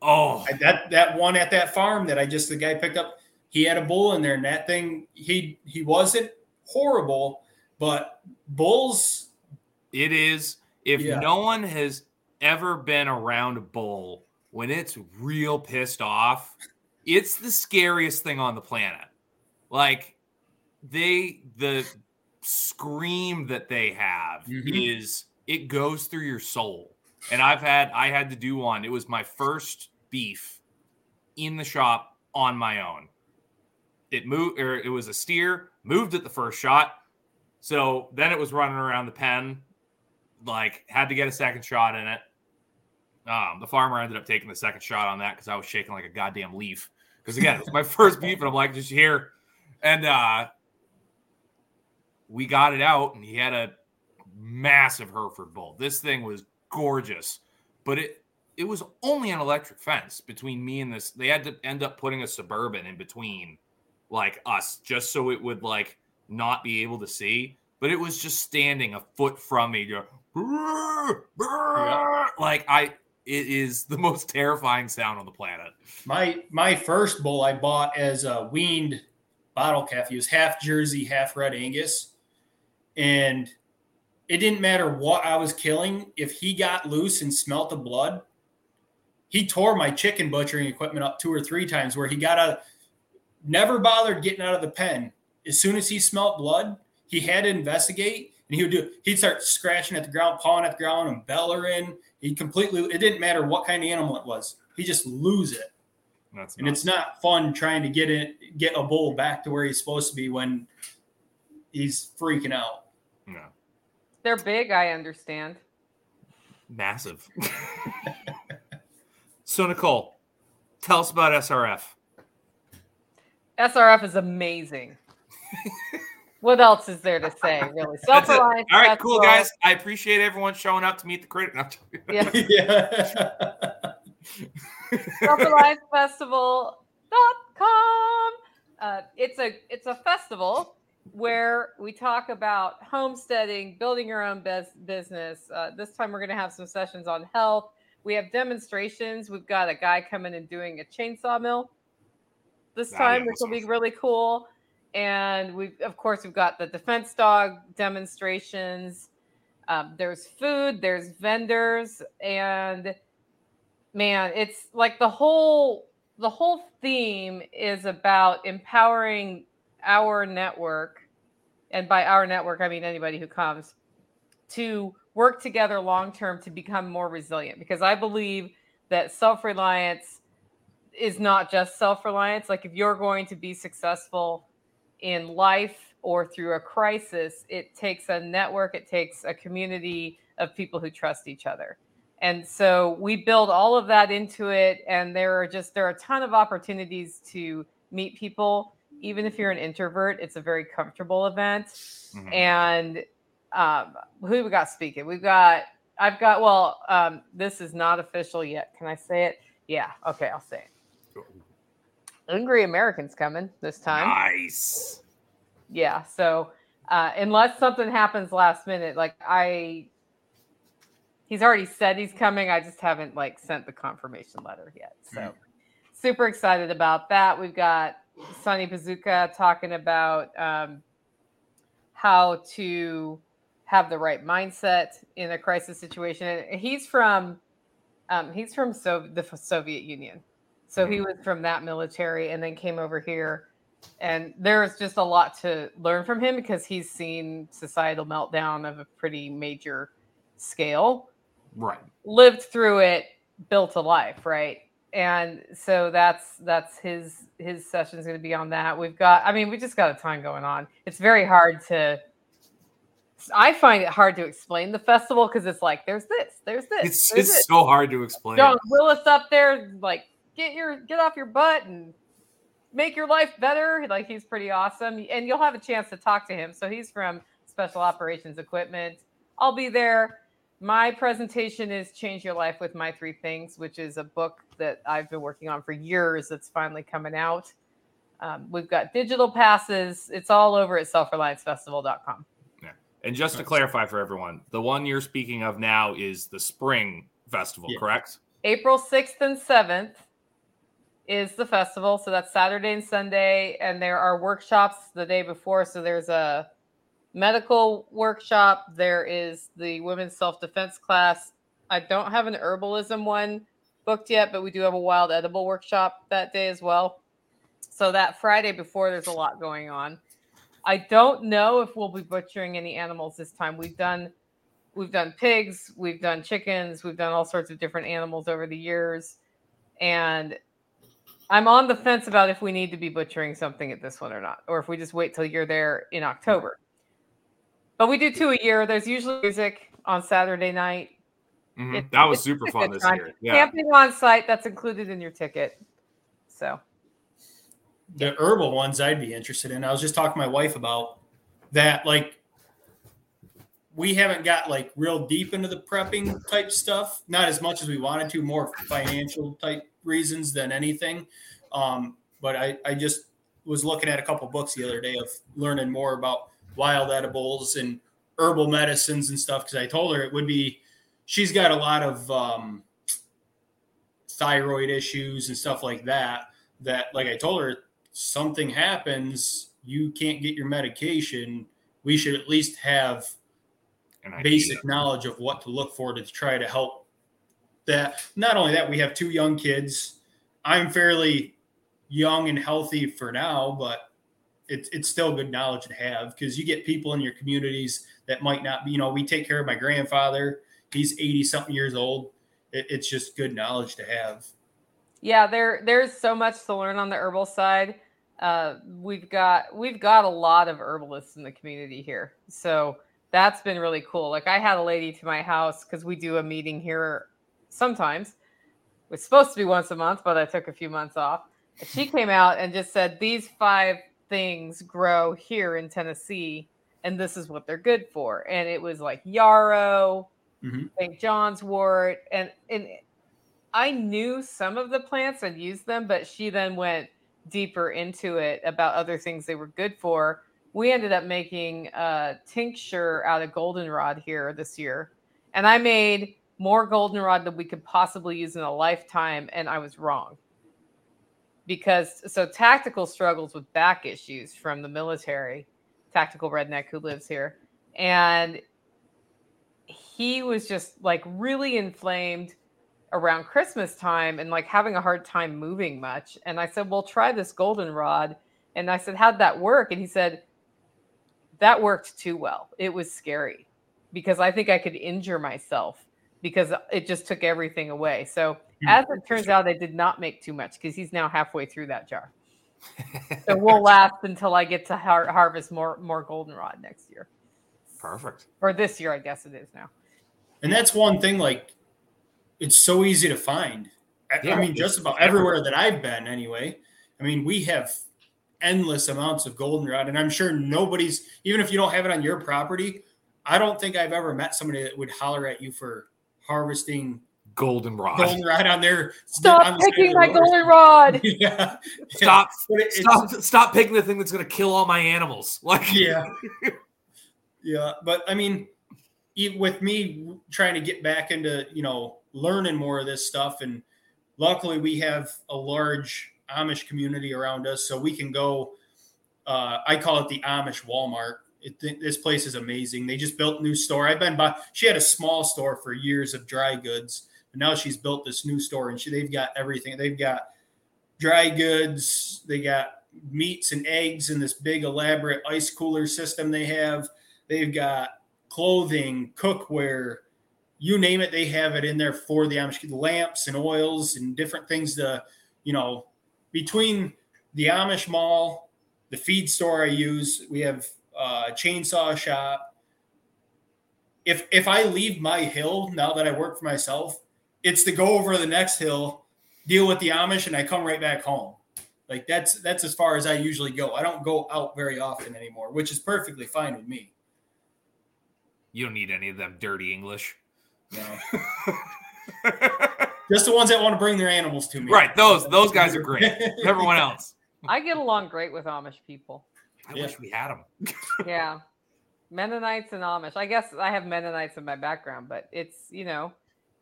Oh, that that one at that farm that I just the guy picked up, he had a bull in there, and that thing he he wasn't horrible, but bulls. It is if yeah. no one has ever been around a bull when it's real pissed off, it's the scariest thing on the planet. Like they the scream that they have mm-hmm. is it goes through your soul. And I've had I had to do one. It was my first beef in the shop on my own. It moved or it was a steer, moved at the first shot. So then it was running around the pen, like had to get a second shot in it. Um, the farmer ended up taking the second shot on that because I was shaking like a goddamn leaf. Because again, it's my first beef, and I'm like, just here. And uh we got it out, and he had a massive Hereford bull. This thing was gorgeous, but it it was only an electric fence between me and this. They had to end up putting a suburban in between, like us, just so it would like not be able to see. But it was just standing a foot from me, go, yeah. like I. It is the most terrifying sound on the planet. My my first bull I bought as a weaned bottle calf. He was half Jersey, half Red Angus, and it didn't matter what I was killing. If he got loose and smelt the blood, he tore my chicken butchering equipment up two or three times where he got out, never bothered getting out of the pen. As soon as he smelt blood, he had to investigate, and he would do. He'd start scratching at the ground, pawing at the ground, and bellering. He completely. It didn't matter what kind of animal it was. He just lose it. That's and it's not fun trying to get it get a bull back to where he's supposed to be when he's freaking out. no. They're big, I understand. massive. so Nicole, tell us about SRF. SRF is amazing. what else is there to say, really? That's Self-reliance right, cool guys. I appreciate everyone showing up to meet the critic. No, I'm joking. Yeah. yeah. selfreliancefestival.com. Uh, it's a it's a festival where we talk about homesteading, building your own bus- business. Uh, this time we're going to have some sessions on health. We have demonstrations. We've got a guy coming and doing a chainsaw mill this time, yeah, which will be really cool. And we've of course we've got the defense dog demonstrations. Um, there's food, there's vendors, and man, it's like the whole the whole theme is about empowering our network, and by our network I mean anybody who comes to work together long term to become more resilient. Because I believe that self reliance is not just self reliance. Like if you're going to be successful in life or through a crisis, it takes a network, it takes a community of people who trust each other. And so we build all of that into it. And there are just, there are a ton of opportunities to meet people. Even if you're an introvert, it's a very comfortable event. Mhm. And um, who we got speaking? We've got, I've got, well, um, this is not official yet. Can I say it? Yeah. Okay. I'll say it. Angry Americans coming this time. Nice. Yeah. So uh, unless something happens last minute, like I, he's already said he's coming. I just haven't like sent the confirmation letter yet. So super excited about that. We've got Sonny Bazooka talking about um, how to have the right mindset in a crisis situation. And he's from um, he's from so- the Soviet Union, so he was from that military, and then came over here. And there's just a lot to learn from him because he's seen societal meltdown of a pretty major scale Right. lived through it built a life right and so that's that's his his session is going to be on that. We've got i mean we just got a ton going on. It's very hard to i find it hard to explain the festival because it's like there's this there's this It's there's it's this. so hard to explain. john willis up there like get your get off your butt and make your life better. Like he's pretty awesome. And you'll have a chance to talk to him. So he's from special operations equipment. I'll be there my presentation is change your life with my three things which is a book that i've been working on for years that's finally coming out um, we've got digital passes it's all over at selfreliancefestival.com Yeah. And just to clarify for everyone, the one you're speaking of now is the spring festival, Yeah. correct? April 6th and 7th is the festival. So that's Saturday and Sunday. And there are workshops the day before. So there's a medical workshop, there is the women's self defense class. I don't have an herbalism one booked yet, but we do have a wild edible workshop that day as well. So that Friday before, there's a lot going on. I don't know if we'll be butchering any animals this time. We've done we've done pigs, we've done chickens, we've done all sorts of different animals over the years. And I'm on the fence about if we need to be butchering something at this one or not, or if we just wait till you're there in October. But we do two a year. There's usually music on Saturday night. Mhm. It's- that was super fun this time. year. Yeah. Camping on site, that's included in your ticket. So the herbal ones I'd be interested in. I was just talking to my wife about that. Like, we haven't got like real deep into the prepping type stuff, not as much as we wanted to, more financial type reasons than anything. Um, but I, I just was looking at a couple books the other day of learning more about wild edibles and herbal medicines and stuff because I told her it would be. She's got a lot of um, thyroid issues and stuff like that. That, like I told her, something happens, you can't get your medication. We should at least have basic knowledge of what to look for to try to help that. Not only that, we have two young kids. I'm fairly young and healthy for now, but it's it's still good knowledge to have because you get people in your communities that might not be. You know, we take care of my grandfather. He's eighty something years old. It, it's just good knowledge to have. Yeah, there there's so much to learn on the herbal side. Uh, we've got we've got a lot of herbalists in the community here, so that's been really cool. Like I had a lady to my house because we do a meeting here sometimes. It was supposed to be once a month, but I took a few months off. She came out and just said these five things grow here in Tennessee, and this is what they're good for. And it was like yarrow, mm-hmm. St. John's wort, and and I knew some of the plants and used them, but she then went deeper into it about other things they were good for. We ended up making a tincture out of goldenrod here this year, and I made more goldenrod than we could possibly use in a lifetime, and I was wrong because so tactical struggles with back issues from the military, tactical redneck who lives here, and he was just like really inflamed around Christmas time and like having a hard time moving much. And I said, Well, try this goldenrod. And I said, How'd that work? And he said, That worked too well. It was scary because I think I could injure myself because it just took everything away. So Hmm. As it turns out, I did not make too much because he's now halfway through that jar. so we'll last until I get to har- harvest more more goldenrod next year. Perfect. Or this year, I guess it is now. And that's one thing. Like, it's so easy to find. I, yeah, I mean, just about everywhere that I've been, anyway. I mean, we have endless amounts of goldenrod, and I'm sure nobody's even if you don't have it on your property. I don't think I've ever met somebody that would holler at you for harvesting goldenrod. Goldenrod on there. Stop on picking my goldenrod. yeah. Stop. stop. Stop picking the thing that's going to kill all my animals. Like. Yeah. yeah, but I mean, with me trying to get back into you know learning more of this stuff, and luckily we have a large Amish community around us, so we can go. Uh, I call it the Amish Walmart. It, this place is amazing. They just built new store. I've been by. She had a small store for years of dry goods, but now she's built this new store and she, they've got everything. They've got dry goods, they got meats and eggs in this big elaborate ice cooler system they have. They've got clothing, cookware, you name it, they have it in there for the Amish lamps and oils and different things to, you know, between the Amish mall, the feed store I use, we have a chainsaw shop. If if I leave my hill now that I work for myself, it's to go over the next hill, deal with the Amish, and I come right back home. Like that's that's as far as I usually go. I don't go out very often anymore, which is perfectly fine with me. You don't need any of them dirty English. No. Just the ones that want to bring their animals to me. Right. Those those guys are great. Everyone else. I get along great with Amish people. I yeah. wish we had them. yeah. Mennonites and Amish. I guess I have Mennonites in my background, but it's, you know,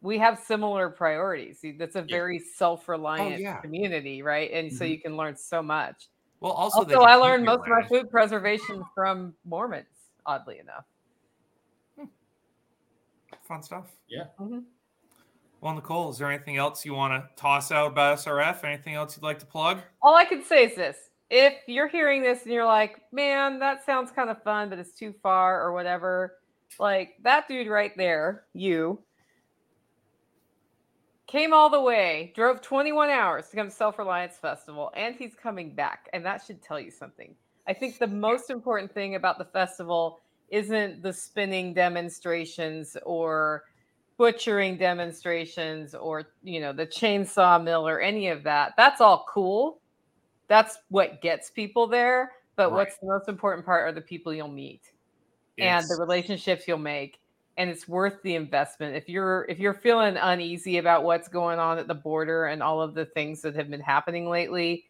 we have similar priorities. That's a very yeah. self-reliant oh, yeah. community, right? And mm-hmm. so you can learn so much. Well, also, also I learned most of my food preservation from Mormons, oddly enough. Hmm. Fun stuff. Yeah. Mm-hmm. Well, Nicole, is there anything else you want to toss out about SRF? Anything else you'd like to plug? All I can say is this: if you're hearing this and you're like, "Man, that sounds kind of fun, but it's too far," or whatever, like that dude right there, you came all the way, drove 21 hours to come to Self Reliance Festival, and he's coming back. And that should tell you something. I think the most important thing about the festival isn't the spinning demonstrations or butchering demonstrations or you know the chainsaw mill or any of that that's all cool that's what gets people there but right. what's the most important part are the people you'll meet and the relationships you'll make and it's worth the investment. If you're if you're feeling uneasy about what's going on at the border and all of the things that have been happening lately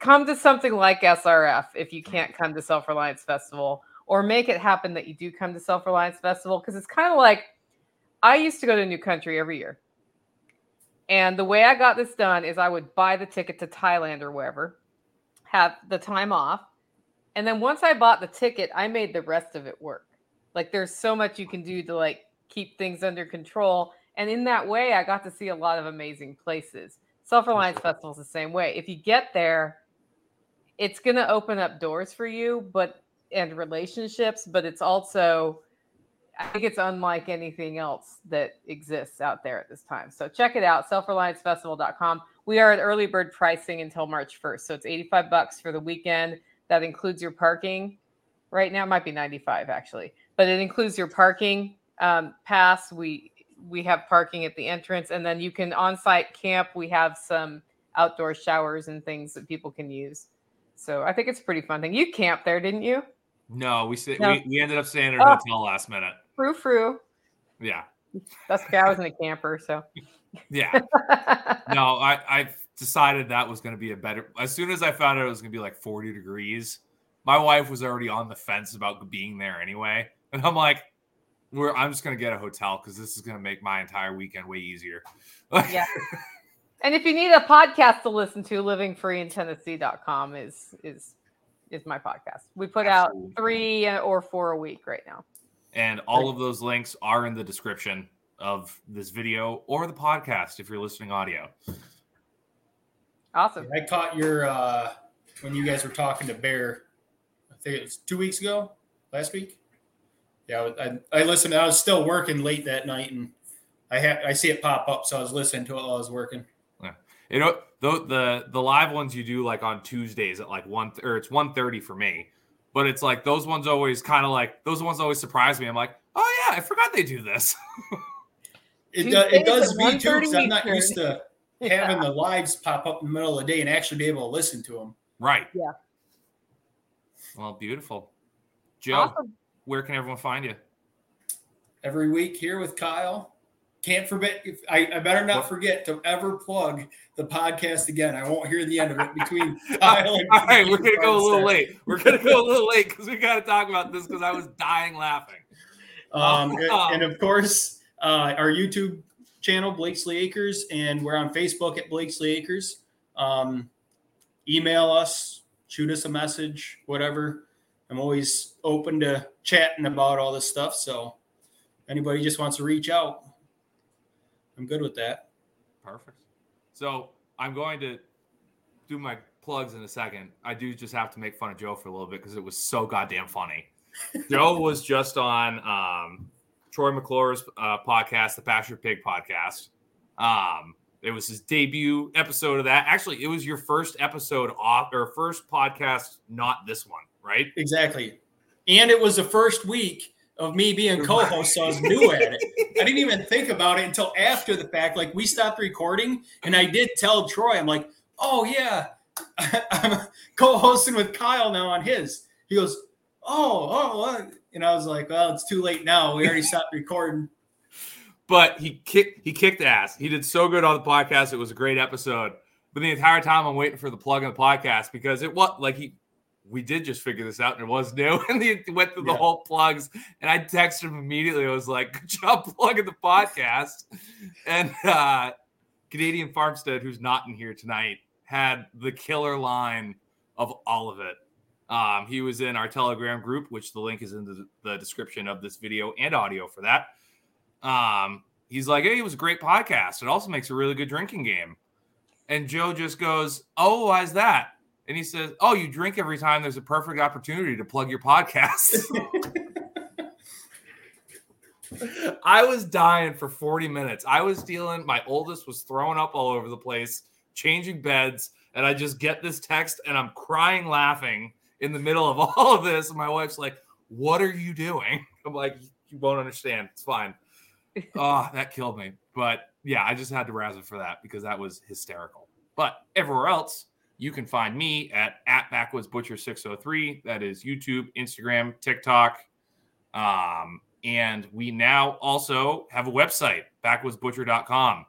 come to something like srf if you can't come to self-reliance festival or make it happen that you do come to self-reliance festival because it's kind of like i used to go to new country every year and the way i got this done is i would buy the ticket to thailand or wherever have the time off and then once i bought the ticket i made the rest of it work like there's so much you can do to like keep things under control. And in that way, I got to see a lot of amazing places. Self Reliance Festival is the same way. If you get there, it's going to open up doors for you, but and relationships, but it's also I think it's unlike anything else that exists out there at this time. So check it out, selfreliancefestival.com. We are at early bird pricing until March 1st. So it's 85 bucks for the weekend. That includes your parking. Right now it might be 95 actually, but it includes your parking um, pass. We we have parking at the entrance and then you can on-site camp. We have some outdoor showers and things that people can use. So I think it's a pretty fun thing. You camped there, didn't you? No, we no. we, we ended up staying at a oh. hotel last minute. Frou frou. Yeah. That's okay. I wasn't a camper, so. yeah. No, I I decided that was going to be a better. As soon as I found out it was going to be like 40 degrees, my wife was already on the fence about being there anyway, and I'm like, we're I'm just going to get a hotel because this is going to make my entire weekend way easier. yeah. And if you need a podcast to listen to, livingfreeintennessee.com is is is my podcast. We put Absolutely. out three or four a week right now. And all of those links are in the description of this video or the podcast if you're listening audio. Awesome. I caught your uh when you guys were talking to Bear. I think it was two weeks ago, last week. Yeah, I, I listened. I was still working late that night, and I had I see it pop up, so I was listening to it while I was working. Yeah, you know the the the live ones you do like on Tuesdays at like one or it's one thirty for me but it's like those ones always kind of like those ones always surprise me. I'm like, oh yeah, I forgot they do this. it, do, it does me too because I'm not used to yeah. having the lives pop up in the middle of the day and actually be able to listen to them. Right. Yeah. Well, beautiful. Joe, awesome. where can everyone find you? Every week here with Kyle can't forget. I, I better not forget to ever plug the podcast again. I won't hear the end of it between All right, we're gonna go a little late. We're gonna go a little late because we got to talk about this because I was dying laughing. Um, and, and, of course, uh, our YouTube channel, Blakeslee Acres, and we're on Facebook at Blakeslee Acres. Um, email us, shoot us a message, whatever. I'm always open to chatting about all this stuff. So, anybody just wants to reach out, I'm good with that. Perfect. So I'm going to do my plugs in a second. I do just have to make fun of Joe for a little bit because it was so goddamn funny. Joe was just on um, Troy McClure's uh, podcast, the Pasture Pig podcast. Um, it was his debut episode of that. Actually, it was your first episode off or first podcast, not this one, right? Exactly. And it was the first week of me being co-host, so I was new at it. I didn't even think about it until after the fact. Like we stopped recording, and I did tell Troy, I'm like, "Oh yeah, I'm co-hosting with Kyle now on his." He goes, "Oh, oh," what? and I was like, "Well, it's too late now. We already stopped recording." But he kicked he kicked ass. He did so good on the podcast. It was a great episode. But the entire time I'm waiting for the plug in the podcast because it was like he we did just figure this out and it was new. And he went through the whole plugs. And I texted him immediately. I was like, good job plugging the podcast. and uh, Canadian Farmstead, who's not in here tonight, had the killer line of all of it. Um, he was in our Telegram group, which the link is in the, the description of this video and audio for that. Um, he's like, hey, it was a great podcast. It also makes a really good drinking game. And Joe just goes, oh, why's that? And he says, "Oh, you drink every time there's a perfect opportunity to plug your podcast." I was dying for 40 minutes. I was dealing, my oldest was throwing up all over the place, changing beds, and I just get this text and I'm crying laughing in the middle of all of this. And my wife's like, What are you doing? I'm like, You won't understand. It's fine. oh, that killed me. But yeah, I just had to razzle for that because that was hysterical. But everywhere else, you can find me at at backwoods butcher 603 that is youtube instagram tiktok. Um, and we now also have a website backwoodsbutcher.com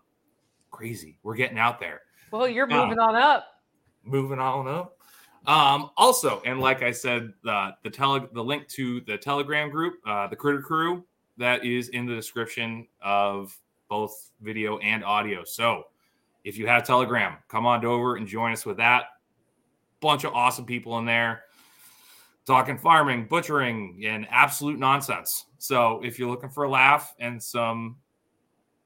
crazy. We're getting out there. Well you're moving um, on up. moving on up. Um, also and like i said the the tele the link to the telegram group uh, the critter crew that is in the description of both video and audio. So if you have Telegram, come on over and join us with that. Bunch of awesome people in there talking farming, butchering, and absolute nonsense. So if you're looking for a laugh and some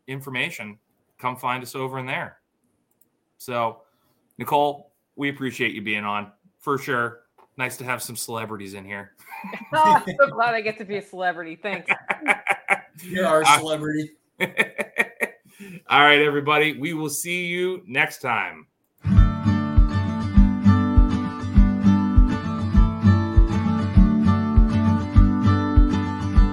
information, come find us over in there. So, Nicole, we appreciate you being on. for sure. Nice to have some celebrities in here. oh, I'm so glad I get to be a celebrity. Thanks. You're our Uh, celebrity. All right, everybody. We will see you next time.